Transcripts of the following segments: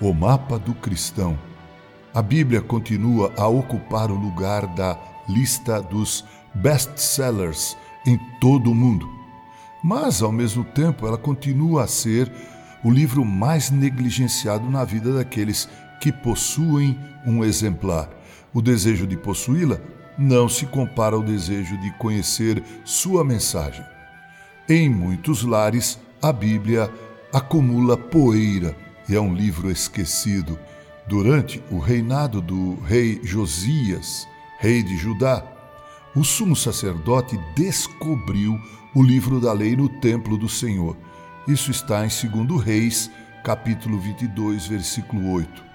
o mapa do cristão. A Bíblia continua a ocupar o lugar da lista dos best-sellers em todo o mundo. Mas, ao mesmo tempo, ela continua a ser o livro mais negligenciado na vida daqueles que possuem um exemplar. O desejo de possuí-la não se compara ao desejo de conhecer sua mensagem. Em muitos lares, a Bíblia acumula poeira e é um livro esquecido. Durante o reinado do rei Josias, rei de Judá, o sumo sacerdote descobriu o livro da lei no templo do Senhor. Isso está em 2 Reis, capítulo 22, versículo 8.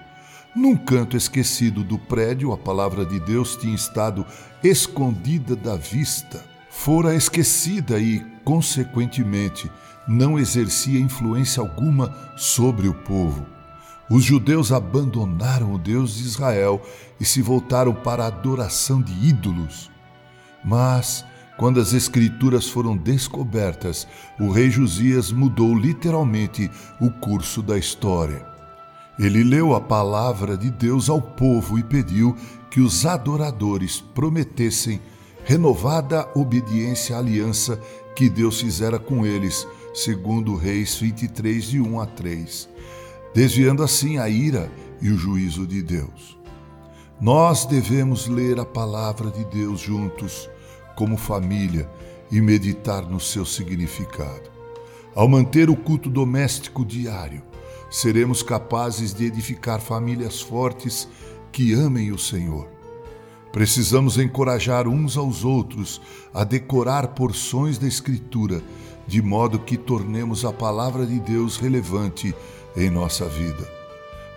Num canto esquecido do prédio, a palavra de Deus tinha estado escondida da vista. Fora esquecida e, consequentemente, não exercia influência alguma sobre o povo. Os judeus abandonaram o Deus de Israel e se voltaram para a adoração de ídolos. Mas, quando as Escrituras foram descobertas, o rei Josias mudou literalmente o curso da história. Ele leu a palavra de Deus ao povo e pediu que os adoradores prometessem renovada obediência à aliança que Deus fizera com eles, segundo Reis 23, de 1 a 3, desviando assim a ira e o juízo de Deus. Nós devemos ler a palavra de Deus juntos, como família, e meditar no seu significado. Ao manter o culto doméstico diário, seremos capazes de edificar famílias fortes que amem o Senhor. Precisamos encorajar uns aos outros a decorar porções da Escritura, de modo que tornemos a palavra de Deus relevante em nossa vida.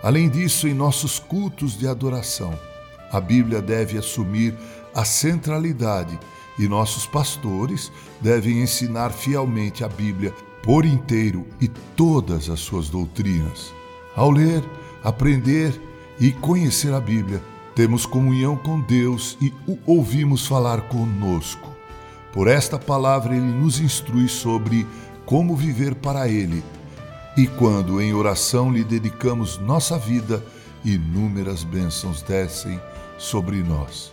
Além disso, em nossos cultos de adoração, a Bíblia deve assumir a centralidade e nossos pastores devem ensinar fielmente a Bíblia por inteiro e todas as suas doutrinas. Ao ler, aprender e conhecer a Bíblia, temos comunhão com Deus e o ouvimos falar conosco. Por esta palavra, ele nos instrui sobre como viver para Ele. E quando em oração lhe dedicamos nossa vida, inúmeras bênçãos descem sobre nós.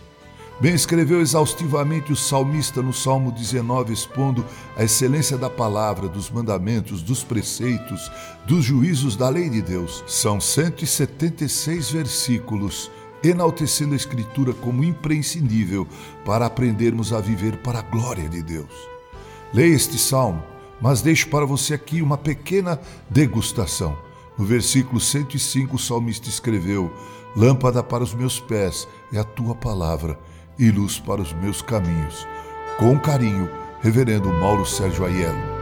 Bem escreveu exaustivamente o salmista no Salmo 19, expondo a excelência da palavra, dos mandamentos, dos preceitos, dos juízos da lei de Deus. São 176 versículos, enaltecendo a Escritura como imprescindível para aprendermos a viver para a glória de Deus. Leia este salmo, mas deixo para você aqui uma pequena degustação. No versículo 105, o salmista escreveu: Lâmpada para os meus pés é a tua palavra e luz para os meus caminhos. Com carinho, Reverendo Mauro Sérgio Aiello.